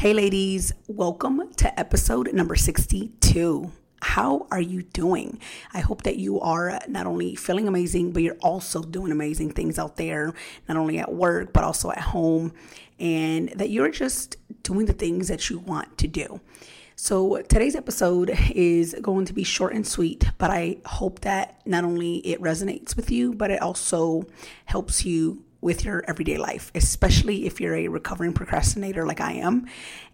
Hey, ladies, welcome to episode number 62. How are you doing? I hope that you are not only feeling amazing, but you're also doing amazing things out there, not only at work, but also at home, and that you're just doing the things that you want to do. So, today's episode is going to be short and sweet, but I hope that not only it resonates with you, but it also helps you with your everyday life, especially if you're a recovering procrastinator like I am,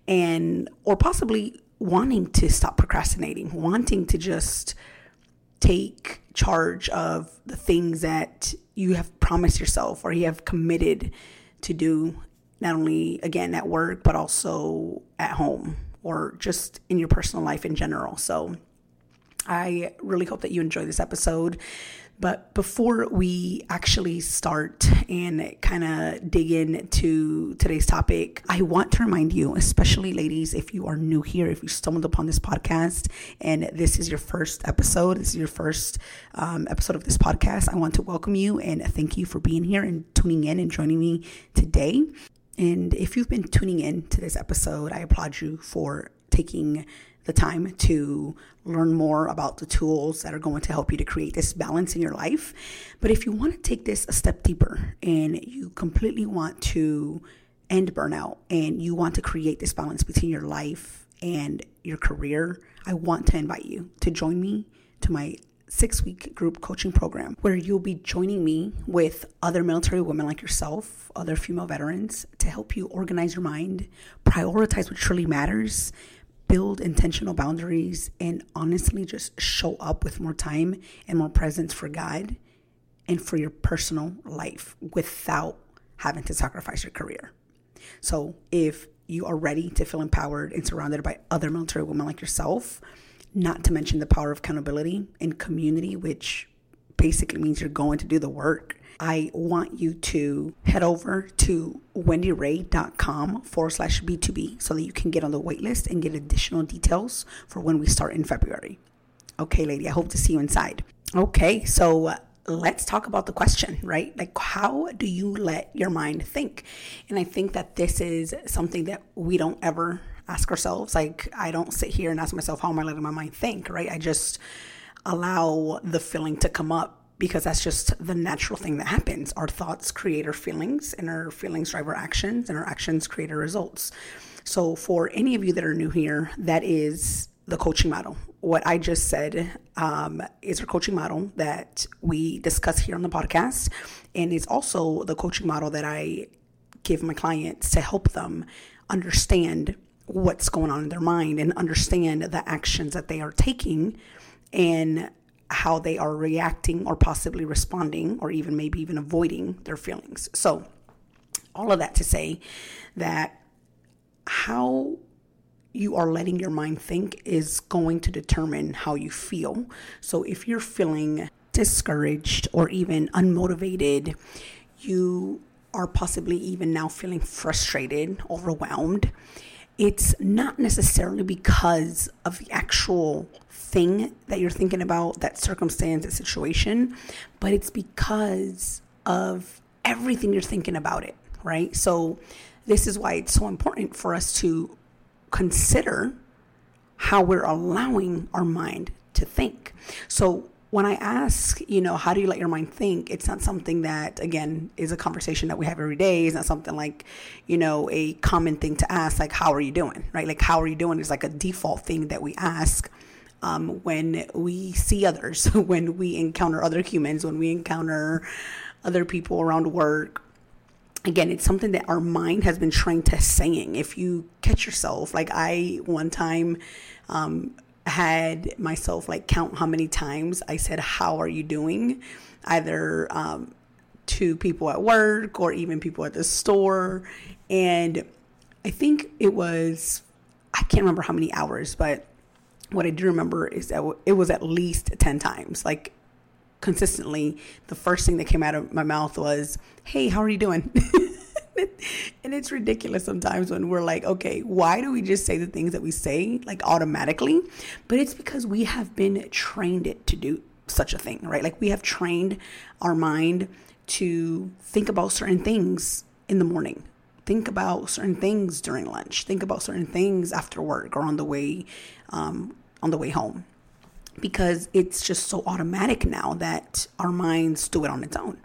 and or possibly wanting to stop procrastinating, wanting to just take charge of the things that you have promised yourself or you have committed to do, not only again at work, but also at home or just in your personal life in general. So I really hope that you enjoy this episode. But before we actually start and kind of dig into today's topic, I want to remind you, especially ladies, if you are new here, if you stumbled upon this podcast and this is your first episode, this is your first um, episode of this podcast, I want to welcome you and thank you for being here and tuning in and joining me today. And if you've been tuning in to this episode, I applaud you for taking the time to learn more about the tools that are going to help you to create this balance in your life. But if you want to take this a step deeper and you completely want to end burnout and you want to create this balance between your life and your career, I want to invite you to join me to my six week group coaching program where you'll be joining me with other military women like yourself, other female veterans to help you organize your mind, prioritize what truly matters, build intentional boundaries, and honestly just show up with more time and more presence for God and for your personal life without having to sacrifice your career. So, if you are ready to feel empowered and surrounded by other military women like yourself, not to mention the power of accountability and community, which basically means you're going to do the work I want you to head over to wendyray.com forward slash B2B so that you can get on the waitlist and get additional details for when we start in February. Okay, lady, I hope to see you inside. Okay, so uh, let's talk about the question, right? Like, how do you let your mind think? And I think that this is something that we don't ever ask ourselves. Like, I don't sit here and ask myself, how am I letting my mind think, right? I just allow the feeling to come up because that's just the natural thing that happens. Our thoughts create our feelings, and our feelings drive our actions, and our actions create our results. So, for any of you that are new here, that is the coaching model. What I just said um, is our coaching model that we discuss here on the podcast, and it's also the coaching model that I give my clients to help them understand what's going on in their mind and understand the actions that they are taking and how they are reacting or possibly responding or even maybe even avoiding their feelings. So, all of that to say that how you are letting your mind think is going to determine how you feel. So, if you're feeling discouraged or even unmotivated, you are possibly even now feeling frustrated, overwhelmed. It's not necessarily because of the actual thing that you're thinking about, that circumstance, that situation, but it's because of everything you're thinking about it, right? So, this is why it's so important for us to consider how we're allowing our mind to think. So, when I ask, you know, how do you let your mind think? It's not something that, again, is a conversation that we have every day. It's not something like, you know, a common thing to ask, like, how are you doing? Right? Like, how are you doing is like a default thing that we ask um, when we see others, when we encounter other humans, when we encounter other people around work. Again, it's something that our mind has been trained to saying. If you catch yourself, like I one time um, had myself like count how many times I said, How are you doing? Either um, to people at work or even people at the store. And I think it was, I can't remember how many hours, but what I do remember is that it was at least 10 times. Like consistently, the first thing that came out of my mouth was, Hey, how are you doing? and it's ridiculous sometimes when we're like, okay, why do we just say the things that we say like automatically? But it's because we have been trained it to do such a thing, right? Like we have trained our mind to think about certain things in the morning. Think about certain things during lunch. Think about certain things after work or on the way um, on the way home, because it's just so automatic now that our minds do it on its own.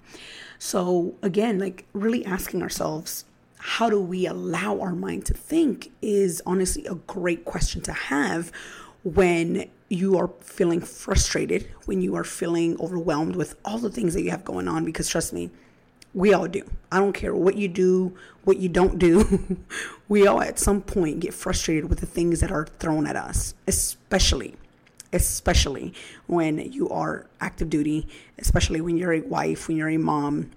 So again, like really asking ourselves, how do we allow our mind to think is honestly a great question to have when you are feeling frustrated, when you are feeling overwhelmed with all the things that you have going on, because trust me, we all do. I don't care what you do, what you don't do. we all at some point get frustrated with the things that are thrown at us, especially especially when you are active duty, especially when you're a wife, when you're a mom,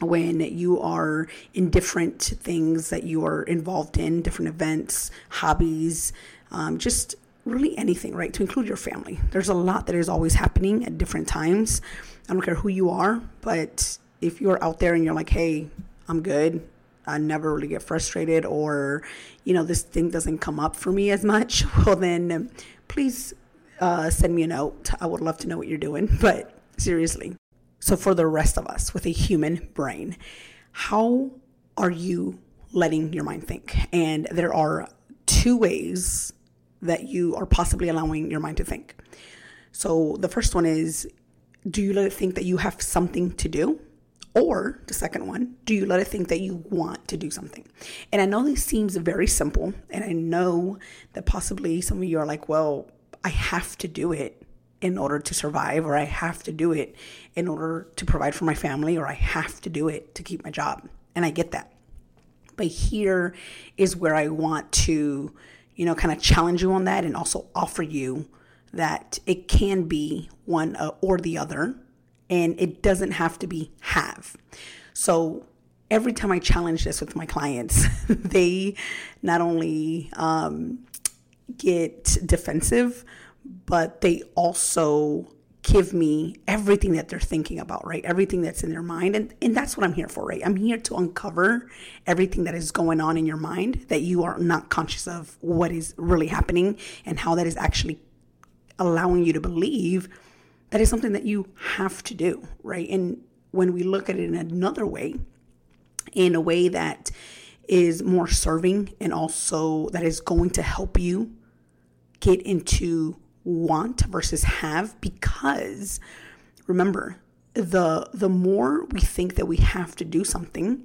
when you are in different things that you are involved in, different events, hobbies, um, just really anything, right? To include your family. There's a lot that is always happening at different times. I don't care who you are, but if you're out there and you're like, hey, I'm good, I never really get frustrated, or, you know, this thing doesn't come up for me as much, well, then please uh, send me a note. I would love to know what you're doing, but seriously. So, for the rest of us with a human brain, how are you letting your mind think? And there are two ways that you are possibly allowing your mind to think. So the first one is do you let it think that you have something to do? Or the second one, do you let it think that you want to do something? And I know this seems very simple, and I know that possibly some of you are like, well, I have to do it in order to survive, or I have to do it in order to provide for my family, or I have to do it to keep my job. And I get that. But here is where I want to you know, kind of challenge you on that and also offer you that it can be one uh, or the other and it doesn't have to be have. So every time I challenge this with my clients, they not only um, get defensive, but they also give me everything that they're thinking about, right? Everything that's in their mind. And, and that's what I'm here for, right? I'm here to uncover everything that is going on in your mind that you are not conscious of what is really happening and how that is actually allowing you to believe that is something that you have to do, right? And when we look at it in another way, in a way that is more serving and also that is going to help you get into want versus have because remember the the more we think that we have to do something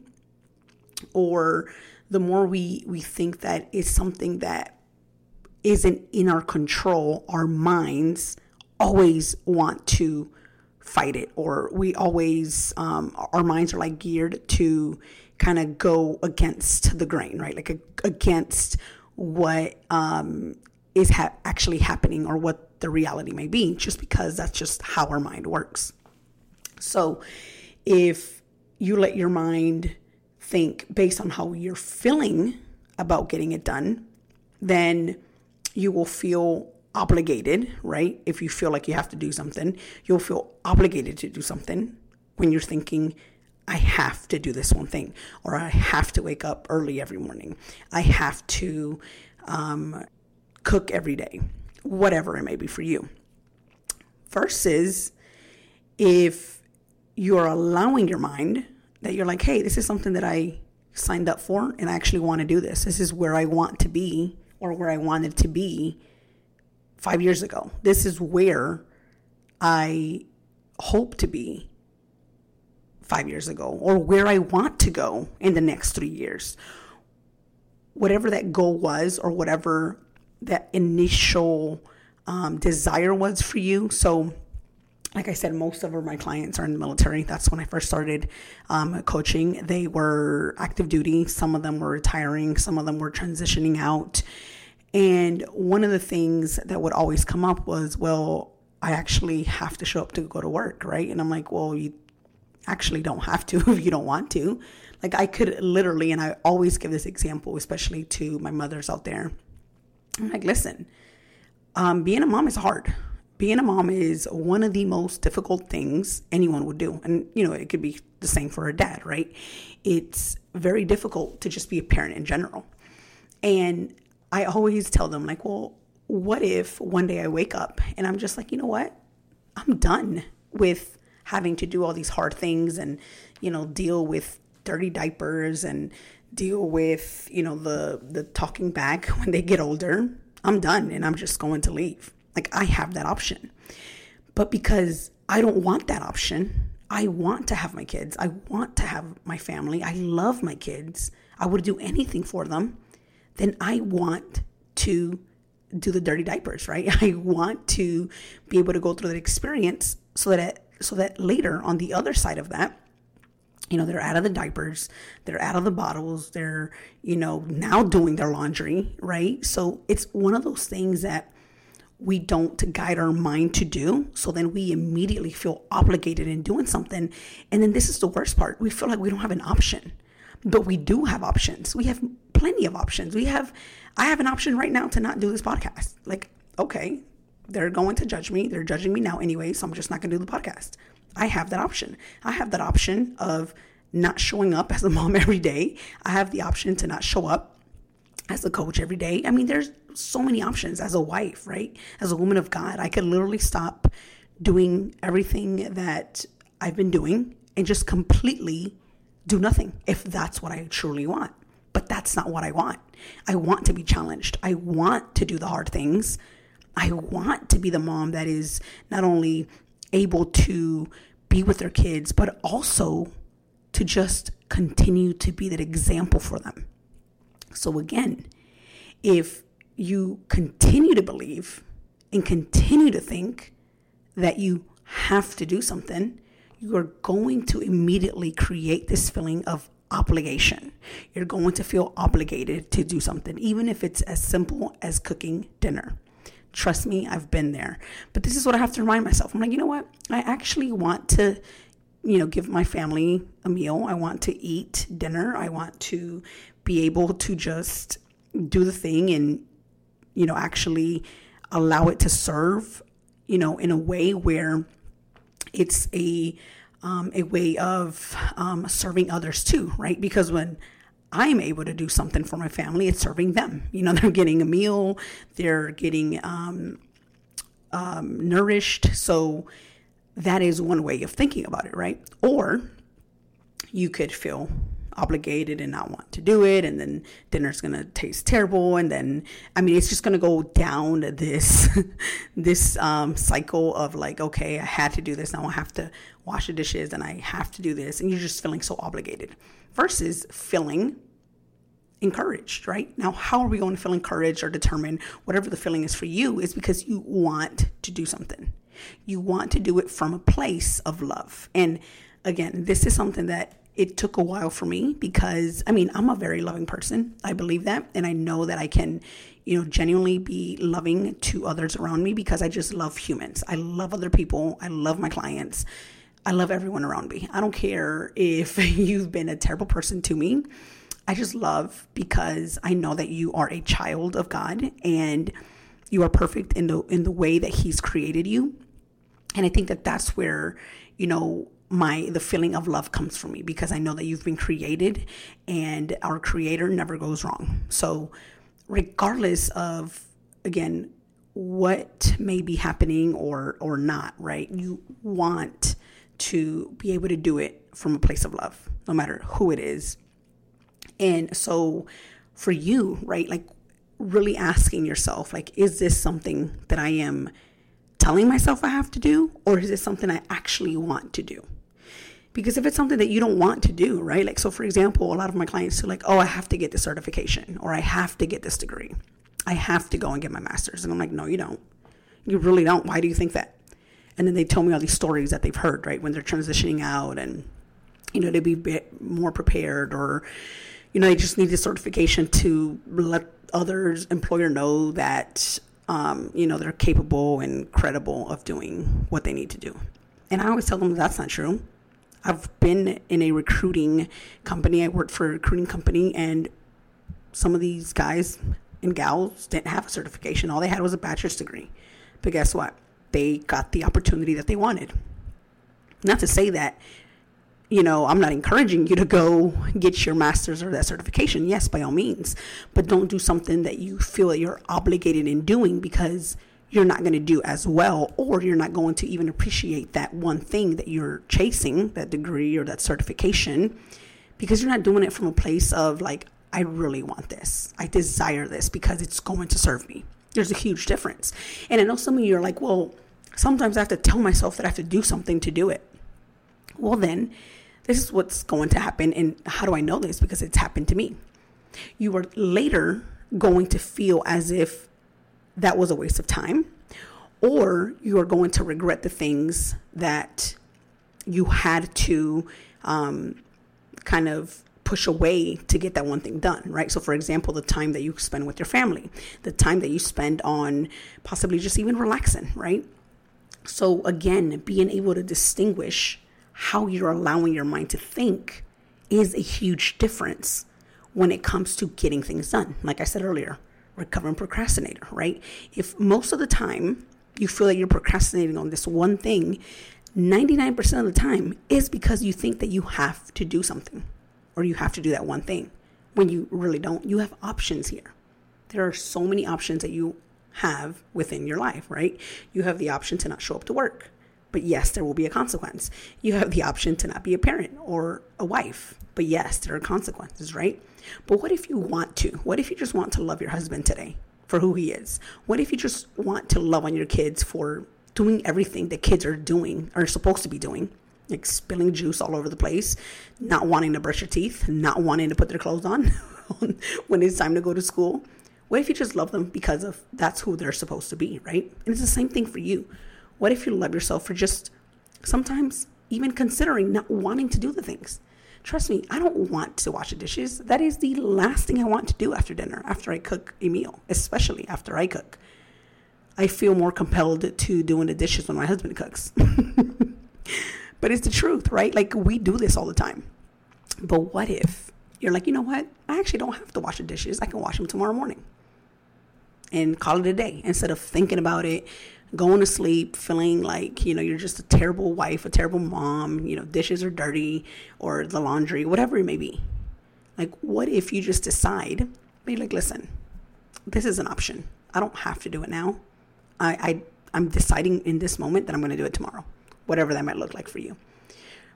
or the more we we think that is something that isn't in our control our minds always want to fight it or we always um, our minds are like geared to kind of go against the grain right like a, against what um, is ha- actually happening or what the reality may be, just because that's just how our mind works. So if you let your mind think based on how you're feeling about getting it done, then you will feel obligated, right? If you feel like you have to do something, you'll feel obligated to do something when you're thinking, I have to do this one thing, or I have to wake up early every morning. I have to um, cook every day, whatever it may be for you. Versus if you're allowing your mind that you're like, hey, this is something that I signed up for and I actually want to do this. This is where I want to be or where I wanted to be five years ago. This is where I hope to be five years ago or where I want to go in the next three years. Whatever that goal was or whatever that initial um, desire was for you. So, like I said, most of my clients are in the military. That's when I first started um, coaching. They were active duty. Some of them were retiring. Some of them were transitioning out. And one of the things that would always come up was, well, I actually have to show up to go to work, right? And I'm like, well, you actually don't have to if you don't want to. Like I could literally, and I always give this example, especially to my mothers out there. I'm like, listen, um, being a mom is hard. Being a mom is one of the most difficult things anyone would do. And, you know, it could be the same for a dad, right? It's very difficult to just be a parent in general. And I always tell them, like, well, what if one day I wake up and I'm just like, you know what? I'm done with having to do all these hard things and, you know, deal with dirty diapers and deal with, you know, the the talking back when they get older. I'm done and I'm just going to leave. Like I have that option. But because I don't want that option, I want to have my kids. I want to have my family. I love my kids. I would do anything for them. Then I want to do the dirty diapers, right? I want to be able to go through that experience so that so that later on the other side of that, you know, they're out of the diapers, they're out of the bottles, they're, you know, now doing their laundry, right? So it's one of those things that we don't guide our mind to do. So then we immediately feel obligated in doing something. And then this is the worst part. We feel like we don't have an option, but we do have options. We have plenty of options. We have, I have an option right now to not do this podcast. Like, okay, they're going to judge me. They're judging me now anyway, so I'm just not going to do the podcast. I have that option. I have that option of not showing up as a mom every day. I have the option to not show up as a coach every day. I mean, there's so many options as a wife, right? As a woman of God, I could literally stop doing everything that I've been doing and just completely do nothing if that's what I truly want. But that's not what I want. I want to be challenged. I want to do the hard things. I want to be the mom that is not only able to be with their kids, but also to just continue to be that example for them. So, again, if you continue to believe and continue to think that you have to do something, you are going to immediately create this feeling of obligation. You're going to feel obligated to do something, even if it's as simple as cooking dinner. Trust me, I've been there. But this is what I have to remind myself. I'm like, you know what? I actually want to, you know, give my family a meal. I want to eat dinner. I want to be able to just do the thing and, you know, actually allow it to serve, you know, in a way where it's a um, a way of um, serving others too, right? Because when I'm able to do something for my family, it's serving them. You know, they're getting a meal, they're getting um, um, nourished. So that is one way of thinking about it, right? Or you could feel obligated and not want to do it and then dinner's going to taste terrible and then i mean it's just going to go down this this um, cycle of like okay i had to do this now i have to wash the dishes and i have to do this and you're just feeling so obligated versus feeling encouraged, right? Now, how are we going to feel encouraged or determine whatever the feeling is for you is because you want to do something. You want to do it from a place of love. And again, this is something that it took a while for me because I mean, I'm a very loving person. I believe that. And I know that I can, you know, genuinely be loving to others around me because I just love humans. I love other people. I love my clients. I love everyone around me. I don't care if you've been a terrible person to me. I just love because I know that you are a child of God and you are perfect in the in the way that he's created you. And I think that that's where, you know, my the feeling of love comes from me because I know that you've been created and our creator never goes wrong. So regardless of again what may be happening or or not, right? You want to be able to do it from a place of love, no matter who it is. And so for you, right, like really asking yourself, like, is this something that I am telling myself I have to do, or is it something I actually want to do? Because if it's something that you don't want to do, right? Like, so for example, a lot of my clients are like, oh, I have to get this certification, or I have to get this degree. I have to go and get my master's. And I'm like, no, you don't. You really don't. Why do you think that? And then they tell me all these stories that they've heard, right? When they're transitioning out and, you know, to be more prepared or, you know, they just need the certification to let others employer know that, um, you know, they're capable and credible of doing what they need to do. And I always tell them that's not true. I've been in a recruiting company. I worked for a recruiting company, and some of these guys and gals didn't have a certification. All they had was a bachelor's degree. But guess what? They got the opportunity that they wanted. Not to say that, you know, I'm not encouraging you to go get your master's or that certification. Yes, by all means. But don't do something that you feel that you're obligated in doing because you're not going to do as well, or you're not going to even appreciate that one thing that you're chasing, that degree or that certification, because you're not doing it from a place of like, I really want this. I desire this because it's going to serve me. There's a huge difference. And I know some of you are like, well, sometimes I have to tell myself that I have to do something to do it. Well, then, this is what's going to happen. And how do I know this? Because it's happened to me. You are later going to feel as if that was a waste of time, or you are going to regret the things that you had to um, kind of push away to get that one thing done, right? So, for example, the time that you spend with your family, the time that you spend on possibly just even relaxing, right? So, again, being able to distinguish how you're allowing your mind to think is a huge difference when it comes to getting things done. Like I said earlier, recovering procrastinator, right? If most of the time you feel that you're procrastinating on this one thing, 99% of the time is because you think that you have to do something or you have to do that one thing when you really don't. You have options here. There are so many options that you have within your life, right? You have the option to not show up to work, but yes, there will be a consequence. You have the option to not be a parent or a wife, but yes, there are consequences, right? But what if you want to? What if you just want to love your husband today for who he is? What if you just want to love on your kids for doing everything that kids are doing, are supposed to be doing? Like spilling juice all over the place, not wanting to brush your teeth, not wanting to put their clothes on when it's time to go to school. What if you just love them because of that's who they're supposed to be, right? And it's the same thing for you. What if you love yourself for just sometimes even considering not wanting to do the things? Trust me, I don't want to wash the dishes. That is the last thing I want to do after dinner, after I cook a meal, especially after I cook. I feel more compelled to doing the dishes when my husband cooks. but it's the truth, right? Like we do this all the time. But what if you're like, you know what? I actually don't have to wash the dishes. I can wash them tomorrow morning and call it a day instead of thinking about it, going to sleep feeling like you know you're just a terrible wife a terrible mom you know dishes are dirty or the laundry whatever it may be. Like what if you just decide be like listen this is an option. I don't have to do it now. I, I i'm deciding in this moment that i'm going to do it tomorrow whatever that might look like for you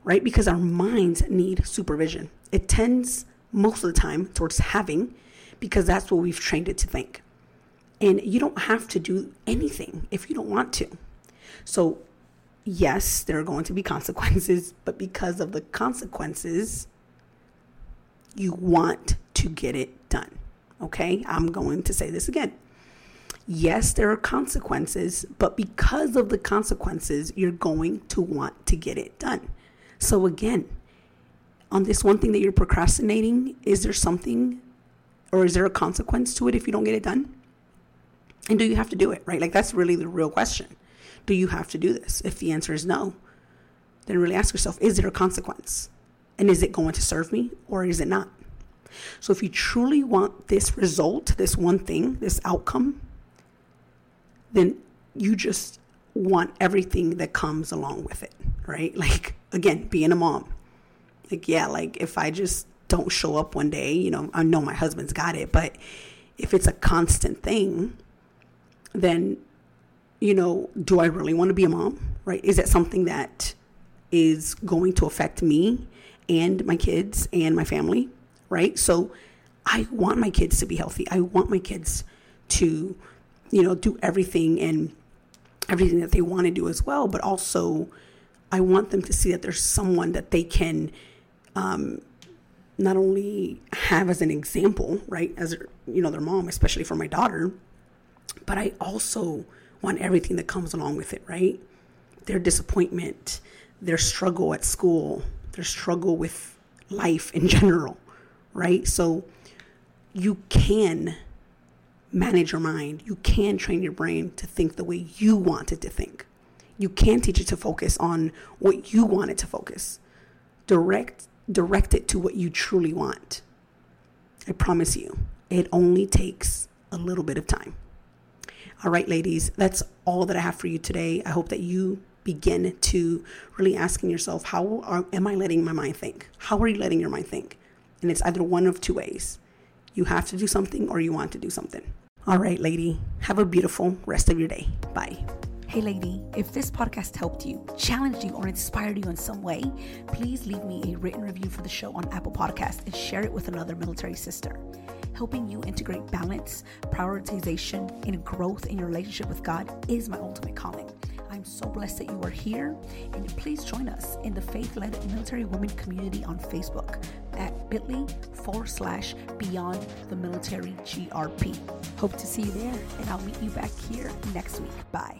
right? Because our minds need supervision. It tends most of the time towards having because that's what we've trained it to think and you don't have to do anything if you don't want to. So, yes, there are going to be consequences, but because of the consequences, you want to get it done. Okay? I'm going to say this again. Yes, there are consequences, but because of the consequences, you're going to want to get it done. So, again, on this one thing that you're procrastinating, is there something or is there a consequence to it if you don't get it done? And do you have to do it, right? Like that's really the real question. Do you have to do this? If the answer is no, then really ask yourself, is there a consequence? And is it going to serve me or is it not? So if you truly want this result, this one thing, this outcome, then you just want everything that comes along with it, right? Like again, being a mom. Like yeah, like if I just don't show up one day, you know, I know my husband's got it, but if it's a constant thing, then you know, do I really want to be a mom? Right? Is it something that is going to affect me and my kids and my family? Right? So I want my kids to be healthy. I want my kids to, you know, do everything and everything that they want to do as well. But also, I want them to see that there's someone that they can um, not only have as an example, right, as you know, their mom, especially for my daughter, but I also want everything that comes along with it, right? Their disappointment, their struggle at school, their struggle with life in general, right? So you can manage your mind. You can train your brain to think the way you want it to think. You can teach it to focus on what you want it to focus. Direct direct it to what you truly want. I promise you, it only takes a little bit of time. All right, ladies, that's all that I have for you today. I hope that you begin to really asking yourself, how are, am I letting my mind think? How are you letting your mind think? And it's either one of two ways. You have to do something or you want to do something. All right, lady, have a beautiful rest of your day. Bye. Hey, lady, if this podcast helped you, challenged you, or inspired you in some way, please leave me a written review for the show on Apple Podcast and share it with another military sister. Helping you integrate balance, prioritization, and growth in your relationship with God is my ultimate calling. I'm so blessed that you are here, and please join us in the faith led military women community on Facebook at bit.ly forward slash beyond the military GRP. Hope to see you there, and I'll meet you back here next week. Bye.